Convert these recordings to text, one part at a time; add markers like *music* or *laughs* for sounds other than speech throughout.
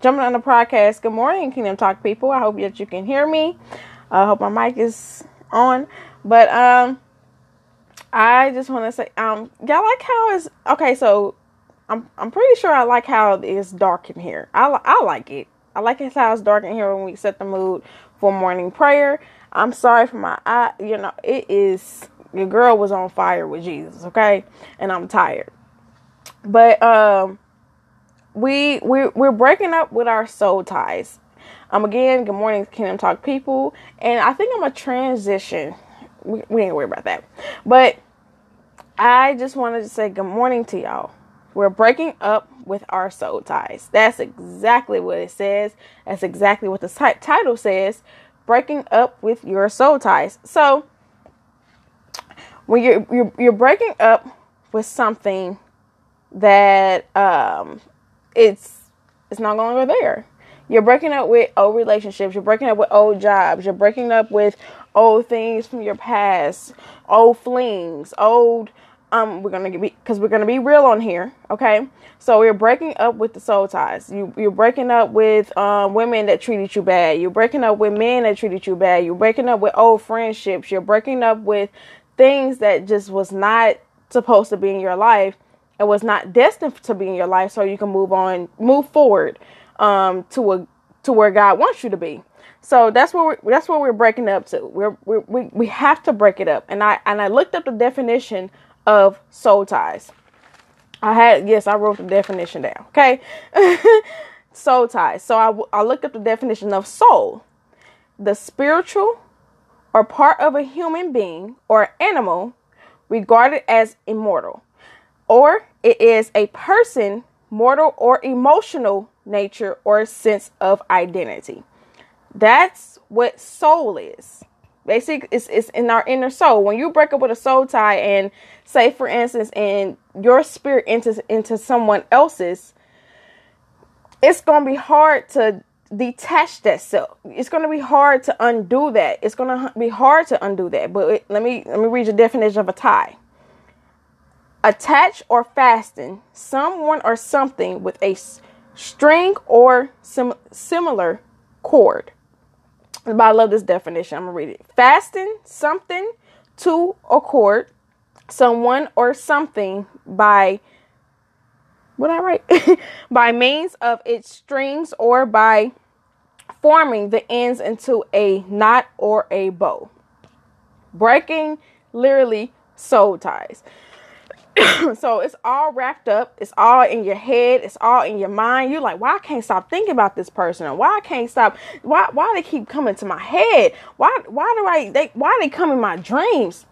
jumping on the podcast. Good morning, Kingdom Talk people. I hope that you can hear me. I hope my mic is on. But um, I just want to say, um, y'all like how it's okay. So I'm I'm pretty sure I like how it's dark in here. I I like it. I like it how it's dark in here when we set the mood for morning prayer. I'm sorry for my eye. You know, it is your girl was on fire with Jesus, okay? And I'm tired. But um we we we're breaking up with our soul ties. Um again, good morning Kingdom Talk people. And I think I'm a transition. We, we ain't worry about that. But I just wanted to say good morning to y'all. We're breaking up with our soul ties. That's exactly what it says. That's exactly what the title says. Breaking up with your soul ties. So, when you're you're, you're breaking up with something that um it's it's not longer there. You're breaking up with old relationships. You're breaking up with old jobs. You're breaking up with old things from your past, old flings, old um we're gonna be because we're gonna be real on here okay? So we're breaking up with the soul ties. You you're breaking up with um women that treated you bad. You're breaking up with men that treated you bad. You're breaking up with old friendships. You're breaking up with things that just was not supposed to be in your life and was not destined to be in your life so you can move on move forward um to a to where God wants you to be. So that's what we're, that's what we're breaking up to. We're, we're, we we have to break it up. And I and I looked up the definition of soul ties. I had yes, I wrote the definition down. Okay, *laughs* soul ties. So I I looked up the definition of soul, the spiritual or part of a human being or animal regarded as immortal, or it is a person, mortal or emotional nature or sense of identity. That's what soul is. Basically, it's, it's in our inner soul. When you break up with a soul tie, and say, for instance, and your spirit enters into someone else's, it's gonna be hard to detach that self. It's going to be hard to undo that. It's going to be hard to undo that. But let me let me read the definition of a tie. Attach or fasten someone or something with a string or sim- similar cord. But I love this definition. I'm gonna read it. Fasten something to a cord, someone or something by what I write *laughs* by means of its strings or by forming the ends into a knot or a bow. Breaking literally soul ties. *coughs* so it's all wrapped up. It's all in your head. It's all in your mind. You're like, why I can't stop thinking about this person? Or why I can't stop? Why why they keep coming to my head? Why why do I they why they come in my dreams?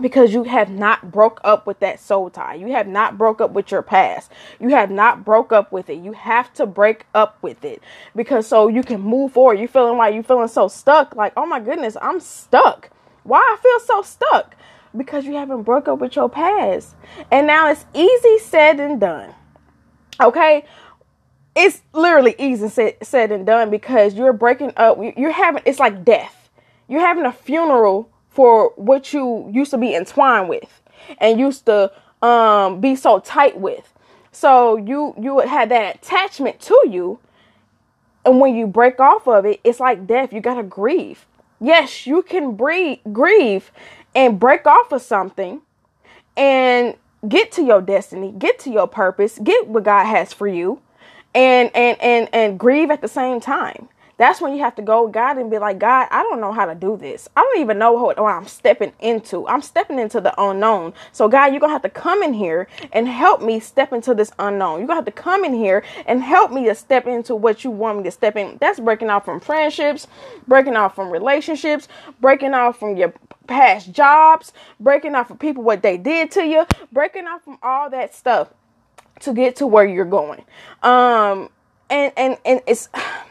Because you have not broke up with that soul tie. You have not broke up with your past. You have not broke up with it. You have to break up with it because so you can move forward. You feeling like you feeling so stuck. Like oh my goodness, I'm stuck. Why I feel so stuck? Because you haven't broke up with your past. And now it's easy said and done. Okay? It's literally easy said, said and done because you're breaking up. You're having, it's like death. You're having a funeral for what you used to be entwined with and used to um, be so tight with. So you you had that attachment to you, and when you break off of it, it's like death. You gotta grieve. Yes, you can breathe, grieve and break off of something and get to your destiny, get to your purpose, get what God has for you and and and and grieve at the same time. That's when you have to go God and be like, God, I don't know how to do this. I don't even know what, what I'm stepping into. I'm stepping into the unknown. So, God, you're going to have to come in here and help me step into this unknown. You're going to have to come in here and help me to step into what you want me to step in. That's breaking off from friendships, breaking off from relationships, breaking off from your past jobs, breaking off from people what they did to you, breaking off from all that stuff to get to where you're going. Um and and and it's *sighs*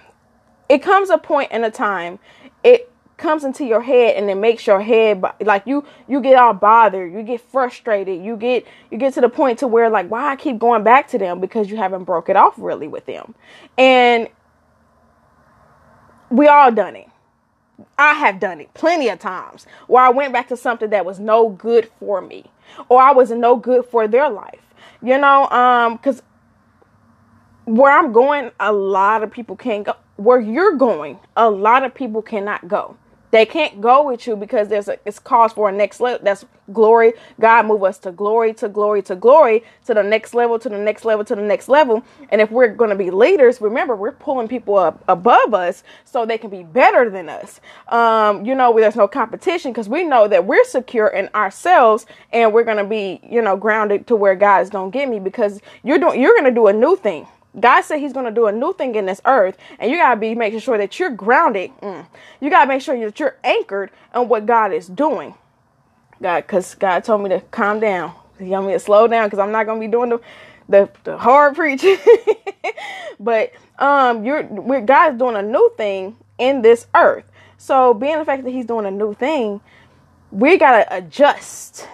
it comes a point in a time. It comes into your head and it makes your head like you you get all bothered. You get frustrated. You get you get to the point to where like why i keep going back to them? Because you haven't broke it off really with them. And we all done it. I have done it plenty of times where i went back to something that was no good for me or i was no good for their life. You know um because where I'm going, a lot of people can't go. Where you're going, a lot of people cannot go. They can't go with you because there's a it's cause for a next level. That's glory. God move us to glory, to glory, to glory, to the next level, to the next level, to the next level. And if we're going to be leaders, remember we're pulling people up above us so they can be better than us. Um, you know, there's no competition because we know that we're secure in ourselves and we're going to be, you know, grounded to where God is going to get me because you're doing you're going to do a new thing God said He's going to do a new thing in this earth, and you got to be making sure that you're grounded. Mm. You got to make sure that you're anchored on what God is doing. God, because God told me to calm down. He told me to slow down because I'm not going to be doing the the, the hard preaching. *laughs* but um, you're God's doing a new thing in this earth. So being the fact that He's doing a new thing, we gotta adjust.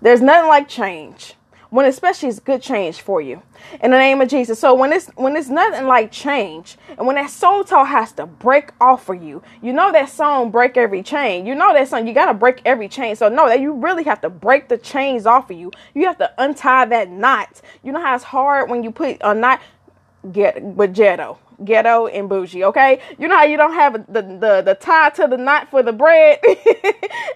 There's nothing like change when especially it's good change for you. In the name of jesus. So when it's when it's nothing like change and when that soul toe has to break off for you you know that song break every chain. You know that song you got to break every chain. So no that you really have to break the chains off of you. You have to untie that knot. You know how it's hard when you put a knot get with ghetto ghetto and bougie okay? You know how you don't have the the, the tie to the knot for the bread? *laughs*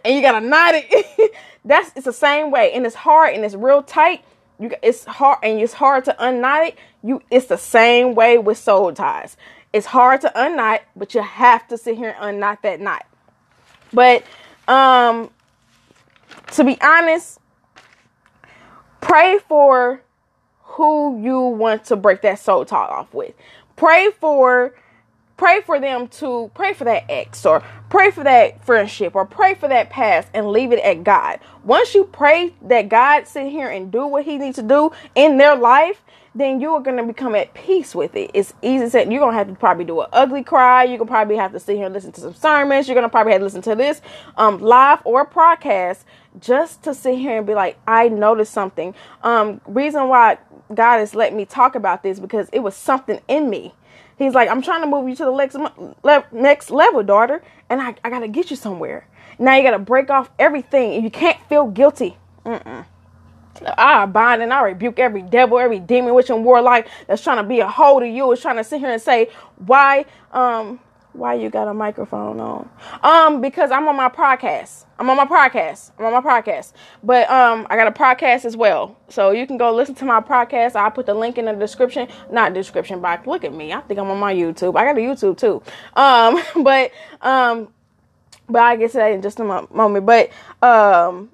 And you gotta knot it? *laughs* That's it's the same way and it's hard and it's real tight. You it's hard and it's hard to unknot it. You it's the same way with soul ties. It's hard to unknot but you have to sit here and unknot that knot. But um to be honest pray for who you want to break that soul tie off with pray for pray for them to pray for that ex or pray for that friendship or pray for that past and leave it at God. Once you pray that God sit here and do what he needs to do in their life, then you are going to become at peace with it. It's easy to say you're going to have to probably do an ugly cry. You're going to probably have to sit here and listen to some sermons. You're going to probably have to listen to this um, live or podcast just to sit here and be like, I noticed something. Um, reason why God has let me talk about this because it was something in me He's like, I'm trying to move you to the next, next level, daughter, and I, I got to get you somewhere. Now you got to break off everything, and you can't feel guilty. Mm-mm. I bind and I rebuke every devil, every demon, witch, and warlock that's trying to be a hold of you, is trying to sit here and say, why, um, why you got a microphone on? Um, because I'm on my podcast. I'm on my podcast. I'm on my podcast. But um, I got a podcast as well. So you can go listen to my podcast. I'll put the link in the description. Not description box. Look at me. I think I'm on my YouTube. I got a YouTube too. Um, *laughs* but um, but I get to that in just a moment. But um,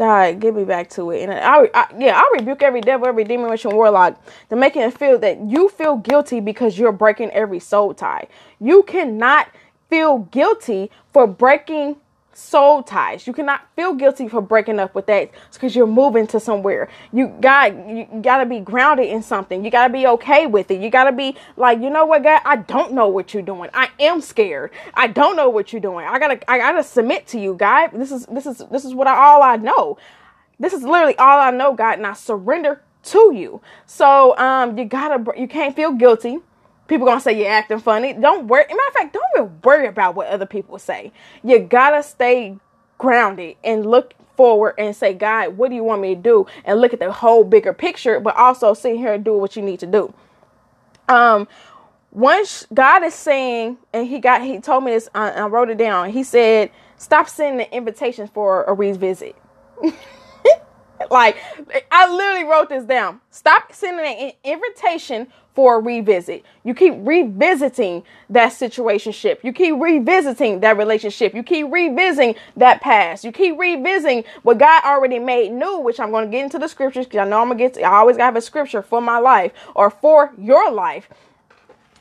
God, get me back to it. And I, I, yeah, I rebuke every devil, every demon, witch, and warlock to make it feel that you feel guilty because you're breaking every soul tie. You cannot feel guilty for breaking soul ties. You cannot feel guilty for breaking up with that because you're moving to somewhere. You got you got to be grounded in something. You got to be okay with it. You got to be like, you know what, God, I don't know what you're doing. I am scared. I don't know what you're doing. I gotta I gotta submit to you, God. This is this is this is what I, all I know. This is literally all I know, God, and I surrender to you. So um, you gotta you can't feel guilty people gonna say you're acting funny. Don't worry. Matter of fact, don't even worry about what other people say. You gotta stay grounded and look forward and say, God, what do you want me to do? And look at the whole bigger picture, but also sit here and do what you need to do. Um, once God is saying, and he got, he told me this, I, I wrote it down. He said, stop sending the invitations for a revisit. *laughs* *laughs* like, I literally wrote this down. Stop sending an invitation for a revisit. You keep revisiting that situationship. You keep revisiting that relationship. You keep revisiting that past. You keep revisiting what God already made new, which I'm going to get into the scriptures because I know I'm going to get to, I always got to have a scripture for my life or for your life.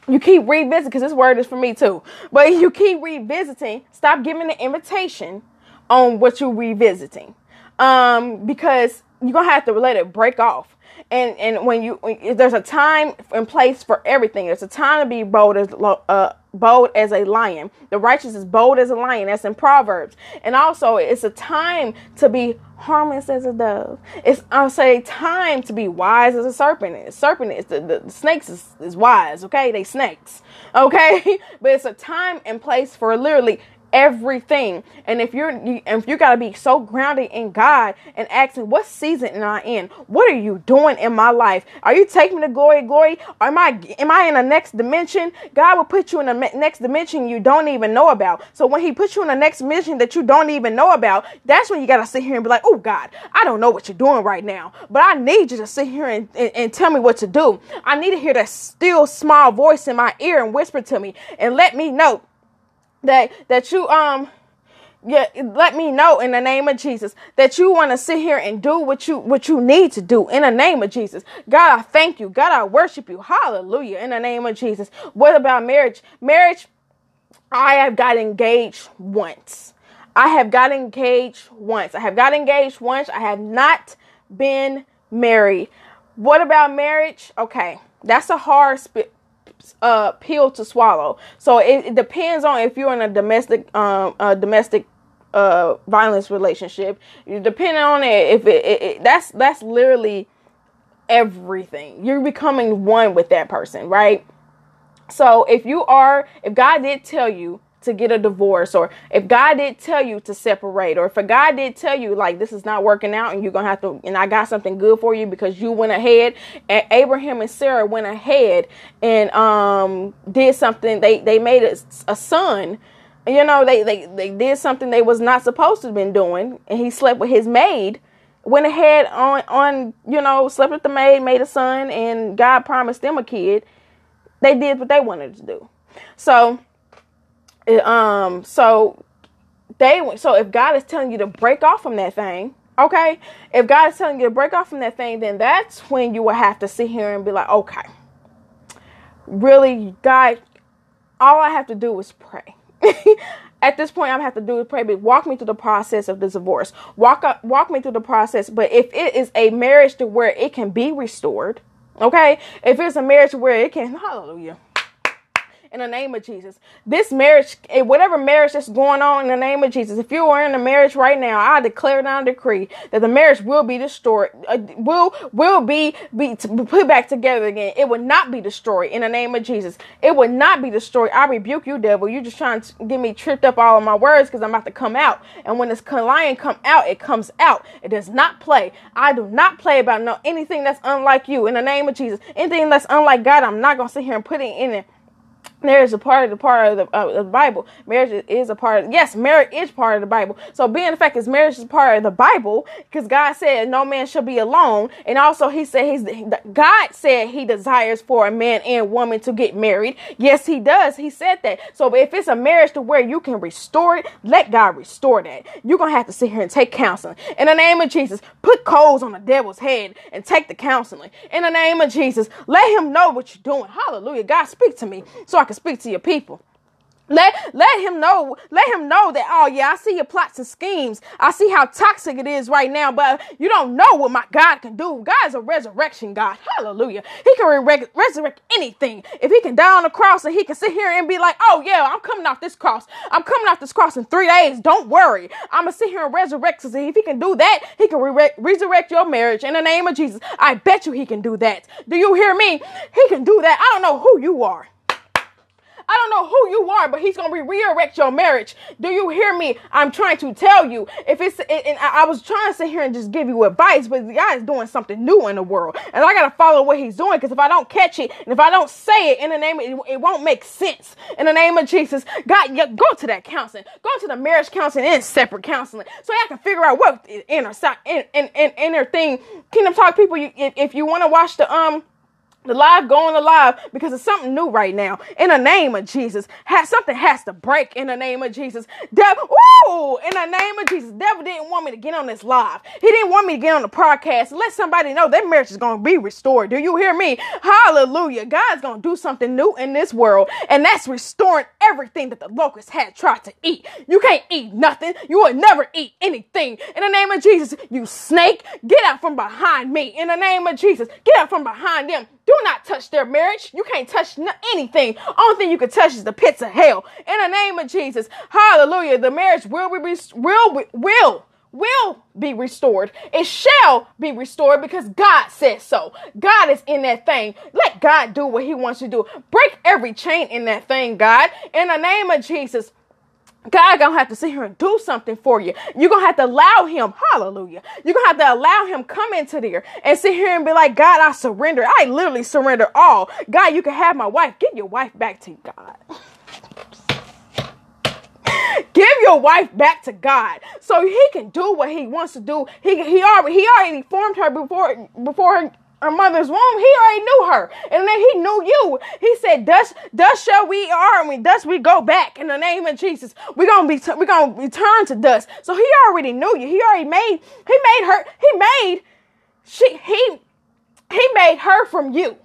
You keep revisiting because this word is for me too. But *laughs* you keep revisiting. Stop giving the invitation on what you're revisiting. Um, because you're to have to let it break off and and when you when, there's a time and place for everything. There's a time to be bold as uh, bold as a lion. The righteous is bold as a lion. That's in Proverbs. And also, it's a time to be harmless as a dove. It's I'll say time to be wise as a serpent is. Serpent is the, the, the snakes is, is wise. Okay, they snakes. Okay, *laughs* but it's a time and place for literally everything. And if you're you, if you got to be so grounded in God and asking, what season am I in? What are you doing in my life? Are you taking me to glory, glory? Am I am I in the next dimension? God will put you in the next dimension you don't even know about. So when He puts you in the next dimension that you don't even know about, that's when you got to sit here and be like, oh God, I don't know what you're doing right now, but I need you to sit here and, and, and tell me what to do. I need to hear that still small voice in my ear and whisper to me and let me know that that you um yeah let me know in the name of jesus that you want to sit here and do what you what you need to do in the name of jesus. God i thank you. God i worship you. Hallelujah. In the name of jesus. What about marriage? Marriage i have got engaged once. I have got engaged once. I have got engaged once. I have not been married. What about marriage? Okay that's a hard sp- uh, pill to swallow. So it, it, depends on if you're in a domestic um a domestic uh violence relationship. you Depending on it, if it, it, it that's that's literally everything. You're becoming one with that person, right? So if you are, if God did tell you to get a divorce or if God did tell you to separate or if a God did tell you like this is not working out and you're going to have to and I got something good for you because you went ahead and Abraham and Sarah went ahead and um did something they they made a, a son you know they, they they did something they was not supposed to have been doing and he slept with his maid went ahead on on you know slept with the maid made a son and God promised them a kid they did what they wanted to do. So um so they so if God is telling you to break off from that thing, okay? If God is telling you to break off from that thing, then that's when you will have to sit here and be like, okay, really, God, all I have to do is pray. *laughs* At this point, I'm have to do is pray, but walk me through the process of the divorce. Walk up, walk me through the process. But if it is a marriage to where it can be restored, okay, if it's a marriage where it can, hallelujah in the name of Jesus. This marriage, eh, whatever marriage that's going on in the name of Jesus, if you are in a marriage right now, I declare down decree that the marriage will be destroyed, uh, will will be be put back together again. It will not be destroyed in the name of Jesus. It will not be destroyed. I rebuke you, devil. You're just trying to get me tripped up all of my words because I'm about to come out. And when this lion come out, it comes out. It does not play. I do not play about no anything that's unlike you in the name of Jesus. Anything that's unlike God, I'm not gonna sit here and put it in it there is a part of the part of the, uh, the Bible. Marriage is a part of yes, marriage is part of the Bible. So being the fact is marriage is part of the Bible because God said no man shall be alone, and also He said He's God said He desires for a man and woman to get married. Yes, He does. He said that. So if it's a marriage to where you can restore it, let God restore that. You're gonna have to sit here and take counseling in the name of Jesus. Put coals on the devil's head and take the counseling in the name of Jesus. Let him know what you're doing. Hallelujah. God, speak to me so I can speak to your people. Let let him know, let him know that, oh yeah, I see your plots and schemes. I see how toxic it is right now, but you don't know what my God can do. God is a resurrection God. Hallelujah. He can re- resurrect anything. If he can die on the cross and he can sit here and be like, oh yeah, I'm coming off this cross. I'm coming off this cross in three days. Don't worry. I'm going to sit here and resurrect. So if he can do that, he can re- resurrect your marriage in the name of Jesus. I bet you he can do that. Do you hear me? He can do that. I don't know who you are. I don't know who you are, but he's going to resurrect your marriage. Do you hear me? I'm trying to tell you. If it's, and I was trying to sit here and just give you advice, but the guy is doing something new in the world. And I got to follow what he's doing because if I don't catch it and if I don't say it in the name of it, won't make sense. In the name of Jesus, God, you go to that counseling. Go to the marriage counseling and separate counseling so I can figure out what inner, inner, inner, inner thing. Kingdom Talk people, you, if you want to watch the, um, the live going alive because it's something new right now. In the name of Jesus, has something has to break. In the name of Jesus, devil. Ooh, in the name of Jesus, devil didn't want me to get on this live. He didn't want me to get on the podcast. Let somebody know that marriage is going to be restored. Do you hear me? Hallelujah! God's going to do something new in this world, and that's restoring everything that the locusts had tried to eat. You can't eat nothing. You will never eat anything. In the name of Jesus, you snake, get out from behind me. In the name of Jesus, get out from behind them. Do not touch their marriage. You can't touch anything. Only thing you can touch is the pits of hell. In the name of Jesus, hallelujah. The marriage will be, will, will, will be restored. It shall be restored because God says so. God is in that thing. Let God do what he wants to do. Break every chain in that thing, God. In the name of Jesus, God gonna have to sit here and do something for you. You're gonna have to allow him, hallelujah. You're gonna have to allow him come into there and sit here and be like, God, I surrender. I literally surrender all. God, you can have my wife. Give your wife back to God. Give your wife back to God so he can do what he wants to do. He he already he already formed her before before her mother's womb, he already knew her. And then he knew you. He said, Thus, thus shall we are, and we thus we go back in the name of Jesus. We're gonna be we're gonna return to dust. So he already knew you. He already made, he made her, he made she he he made her from you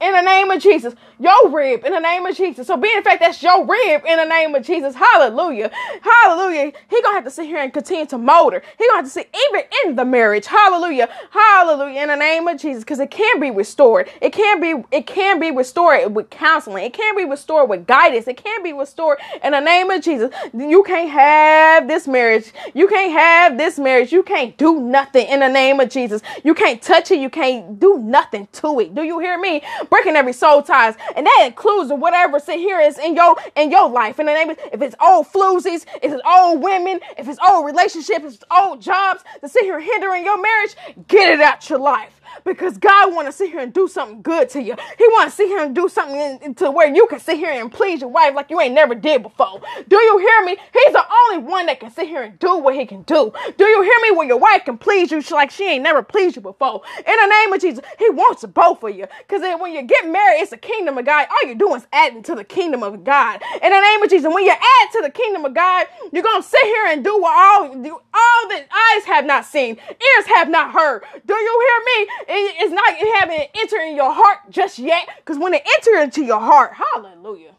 in the name of Jesus. Your rib in the name of Jesus. So being the fact that's your rib in the name of Jesus. Hallelujah. Hallelujah. He gonna have to sit here and continue to her. He gonna have to see even in the marriage. Hallelujah. Hallelujah. In the name of Jesus. Because it can be restored. It can be, it can be restored with counseling. It can be restored with guidance. It can be restored in the name of Jesus. You can't have this marriage. You can't have this marriage. You can't do nothing in the name of Jesus. You can't touch it. You can't do nothing to it. Do you hear me? Breaking every soul ties and that includes whatever sit here is in your in your life. In the name of if it's old floozies, if it's old women, if it's old relationships, if it's old jobs that sit here hindering your marriage, get it out your life because God want to sit here and do something good to you. He want to sit here and do something in, to where you can sit here and please your wife like you ain't never did before. Do you hear me? He's the only one that can sit here and do what he can do. Do you hear me? Where your wife can please you like she ain't never pleased you before. In the name of Jesus, he wants both of you. Because when you get married, it's a kingdom of God. All you're doing is adding to the kingdom of God. In the name of Jesus, when you add to the kingdom of God, you're gonna sit here and do what all all that eyes have not seen, ears have not heard. Do you hear me? It's not it haven't entered in your heart just yet. Because when it enters into your heart, hallelujah.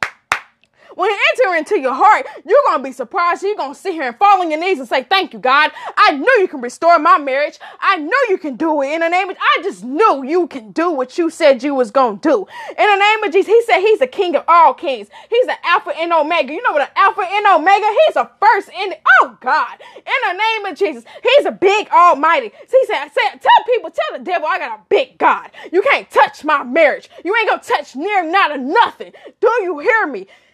When it enter into your heart, you're gonna be surprised. You're gonna sit here and fall on your knees and say, Thank you, God. I knew you can restore my marriage. I knew you can do it in the name of I just knew you can do what you said you was gonna do. In the name of Jesus, he said he's the king of all kings. He's the Alpha and Omega. You know what an Alpha and Omega? He's a first in oh God. In the name of Jesus, he's a big almighty. He said, say, tell people, tell the devil I got a big God. You can't touch my marriage. You ain't gonna touch near not a nothing. Do you hear me?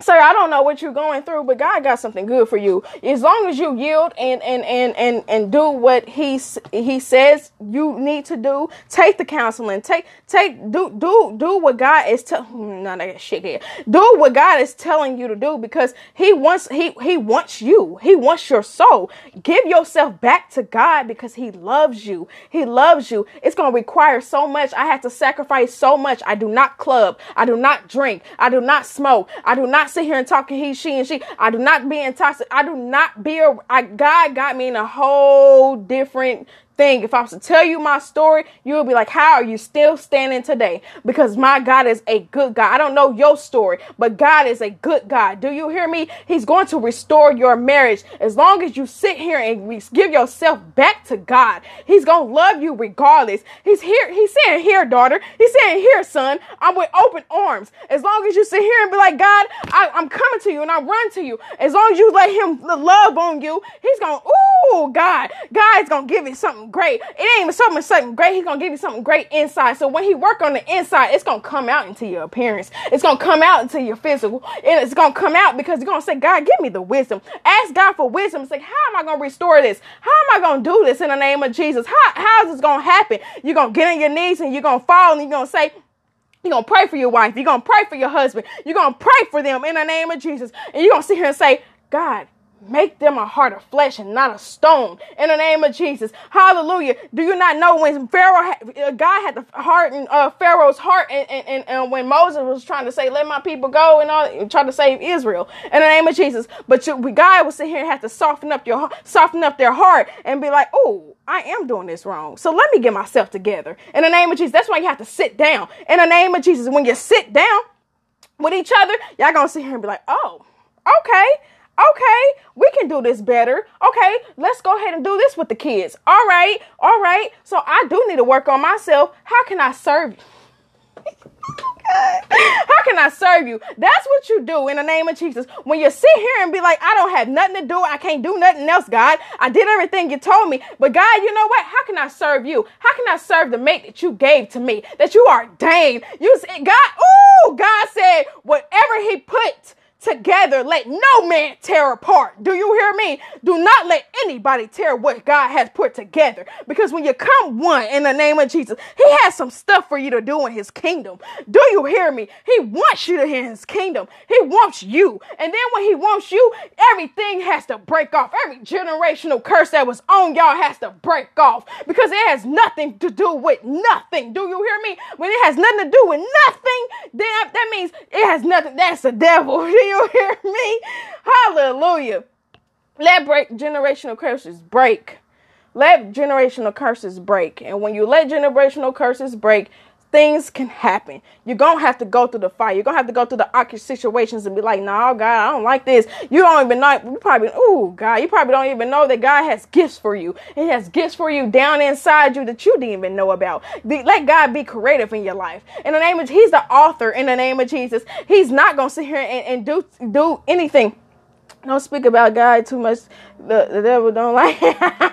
Sir, I don't know what you're going through, but God got something good for you. As long as you yield and and and and and do what he he says you need to do, take the counseling, take take do do do what God is telling. Hmm, None of that shit here. Do what God is telling you to do because He wants He He wants you. He wants your soul. Give yourself back to God because He loves you. He loves you. It's gonna require so much. I have to sacrifice so much. I do not club. I do not drink. I do not smoke. I do not sit here and talk he, she, and she. I do not be intoxicated. I do not be a. I, God got me in a whole different thing. If I was to tell you my story, you would be like, How are you still standing today? Because my God is a good God. I don't know your story, but God is a good God. Do you hear me? He's going to restore your marriage as long as you sit here and give yourself back to God. He's going to love you regardless. He's here. He's saying, Here, daughter. He's saying, Here, son. I'm with open arms. As long as you sit here and be like, God, I, am coming to you and I run to you. As long as you let Him love on you, He's going, Ooh, God. God's going to give you something great. It ain't even something something great. He's gonna give you something great inside. So when he work on the inside, it's gonna come out into your appearance. It's gonna come out into your physical. And it's gonna come out because you're gonna say, God, give me the wisdom. Ask God for wisdom. Say, how am I gonna restore this? How am I gonna do this in the name of Jesus? How how is this gonna happen? You're gonna get on your knees and you're gonna fall and you're gonna say, you're to pray for your wife. You're to pray for your husband. You're to pray for them in the name of Jesus. And you're to sit here and say, God, Make them a heart of flesh and not a stone. In the name of Jesus. Hallelujah. Do you not know when Pharaoh, uh, God had the heart in uh, Pharaoh's heart and, and, and, and, when Moses was trying to say, let my people go and all, try to save Israel in the name of Jesus. But you, God will sit here and have to soften up your, soften up their heart and be like, oh, I am doing this wrong. So let me get myself together. In the name of Jesus. That's why you have to sit down. In the name of Jesus. When you sit down with each other, y'all gonna sit here and be like, oh, okay Okay, we can do this better. Okay, let's go ahead and do this with the kids. All right, all right. So I do need to work on myself. How can I serve you? *laughs* How can I serve you? That's what you do in the name of Jesus. When you sit here and be like, I don't have nothing to do, I can't do nothing else, God. I did everything you told me. But God, you know what? How can I serve you? How can I serve the mate that you gave to me, that you ordained? You God, oh, God said, whatever He put together, let no man tear apart. Do you hear me? Do not let anybody tear what God has put together. Because when you come one in the name of Jesus, He has some stuff for you to do in His kingdom. Do you hear me? He wants you to hear His kingdom. He wants you. And then when He wants you, everything has to break off. Every generational curse that was on y'all has to break off because it has nothing to do with nothing. Do you hear me? When it has nothing to do with nothing, then that means it has nothing. That's the devil. *laughs* you hear me? Hallelujah. Let break generational curses break. Let generational curses break. And when you let generational curses break, things can happen. You're gonna have to go through the fire. You're gonna have to go through the awkward situations and be like, "No, God, I don't like this." You don't even know. You probably, oh God, you probably don't even know that God has gifts for you. He has gifts for you down inside you that you didn't even know about. Let God be creative in your life. In the name of, He's the author. In the name of Jesus, He's not gonna sit here and, and do do anything. Don't speak about God too much. The, the devil don't like. *laughs*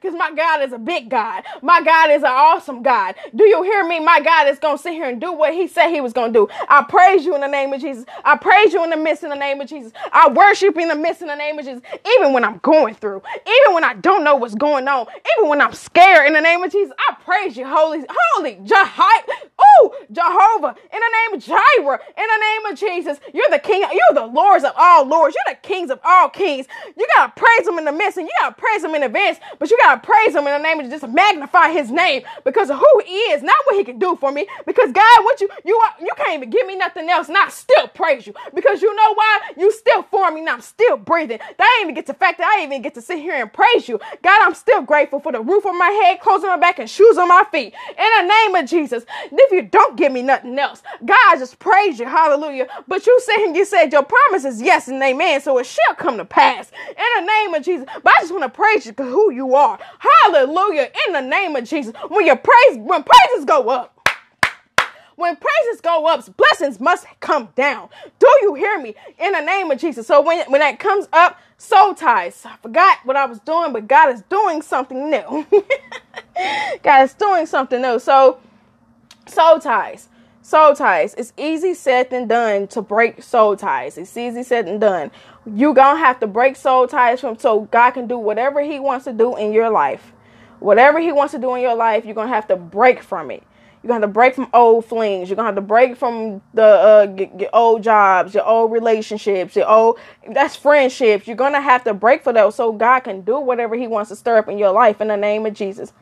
Because my God is a big God. My God is an awesome God. Do you hear me? My God is going to sit here and do what He said He was going to do. I praise you in the name of Jesus. I praise you in the midst in the name of Jesus. I worship in the midst in the name of Jesus. Even when I'm going through, even when I don't know what's going on, even when I'm scared in the name of Jesus, I praise you, Holy, Holy Jehovah. Oh, Jehovah, in the name of Jireh, in the name of Jesus. You're the King. You're the Lords of all Lords. You're the Kings of all Kings. You got to praise Him in the midst and you got to praise him in advance, but you gotta praise him in the name of just magnify his name because of who he is, not what he can do for me. Because God, what you you you can't even give me nothing else, and I still praise you. Because you know why? You still for me, and I'm still breathing. That ain't even get the fact that I even get to sit here and praise you. God, I'm still grateful for the roof on my head, clothes on my back, and shoes on my feet. In the name of Jesus. If you don't give me nothing else, God, I just praise you. Hallelujah. But you said you said your promise is yes and amen, so it shall come to pass. In the name of Jesus. But I just want to praise you because who you are. Hallelujah. In the name of Jesus. When your praise, when praises go up, when praises go up, blessings must come down. Do you hear me? In the name of Jesus. So when, when that comes up, soul ties. I forgot what I was doing, but God is doing something new. *laughs* God is doing something new. So soul ties. Soul ties. It's easy said than done to break soul ties. It's easy said than done you gonna have to break soul ties from so God can do whatever He wants to do in your life. Whatever He wants to do in your life, you're gonna have to break from it. You're gonna have to break from old flings. You're gonna have to break from the uh, old jobs, your old relationships, your old that's friendships. You're gonna have to break for those so God can do whatever He wants to stir up in your life in the name of Jesus.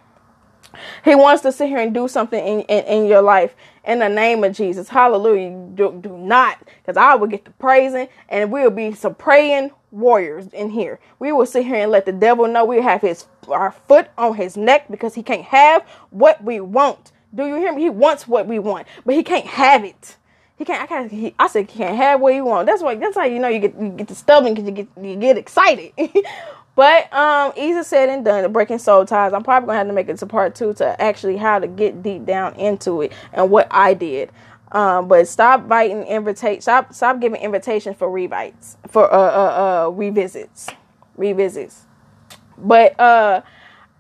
He wants to sit here and do something in, in, in your life in the name of Jesus. Hallelujah. Do, do not, because I will get to praising and we'll be some praying warriors in here. We will sit here and let the devil know we have his our foot on his neck because he can't have what we want. Do you hear me? He wants what we want, but he can't have it. He can't. I can't. He, I said he can't have what he want. That's why. That's how you know you get you get the stubborn because you get you get excited. *laughs* But um, easy said and done. Breaking soul ties. I'm probably gonna have to make it to part two to actually how to get deep down into it and what I did. Um, but stop biting invitation. Stop stop giving invitations for revites for uh uh uh revisits, revisits. But uh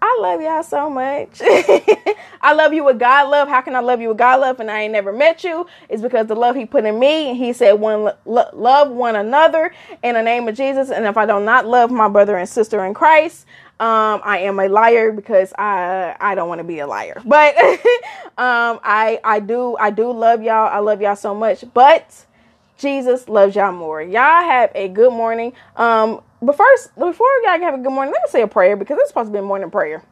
I love y'all so much. *laughs* I love you with God love. How can I love you with God love and I ain't never met you? It's because the love He put in me and He said one lo- love one another in the name of Jesus. And if I do not love my brother and sister in Christ, um, I am a liar because I I don't want to be a liar. But *laughs* um, I I do I do love y'all. I love y'all so much. But Jesus loves y'all more. Y'all have a good morning. Um, but first, before y'all have a good morning, let me say a prayer because it's supposed to be a morning prayer.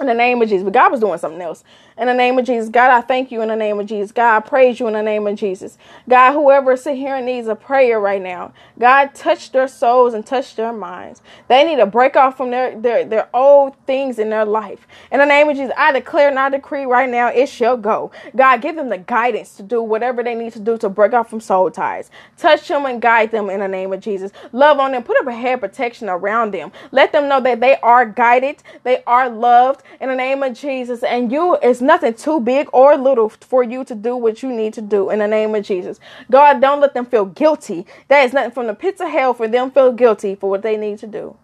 In the name of Jesus. But God was doing something else. In the name of Jesus, God, I thank you in the name of Jesus. God, I praise you in the name of Jesus. God, whoever is sitting here and needs a prayer right now, God, touch their souls and touch their minds. They need to break off from their, their, their old things in their life. In the name of Jesus, I declare and I decree right now, it shall go. God, give them the guidance to do whatever they need to do to break off from soul ties. Touch them and guide them in the name of Jesus. Love on them. Put up a head protection around them. Let them know that they are guided. They are loved in the name of Jesus. And you, it's nothing too big or little for you to do what you need to do in the name of Jesus. God, don't let them feel guilty. That is nothing from the pits of hell for them feel guilty for what they need to do.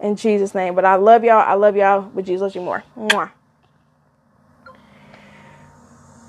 In Jesus' name. But I love y'all. I love y'all. But Jesus loves you more. Mwah.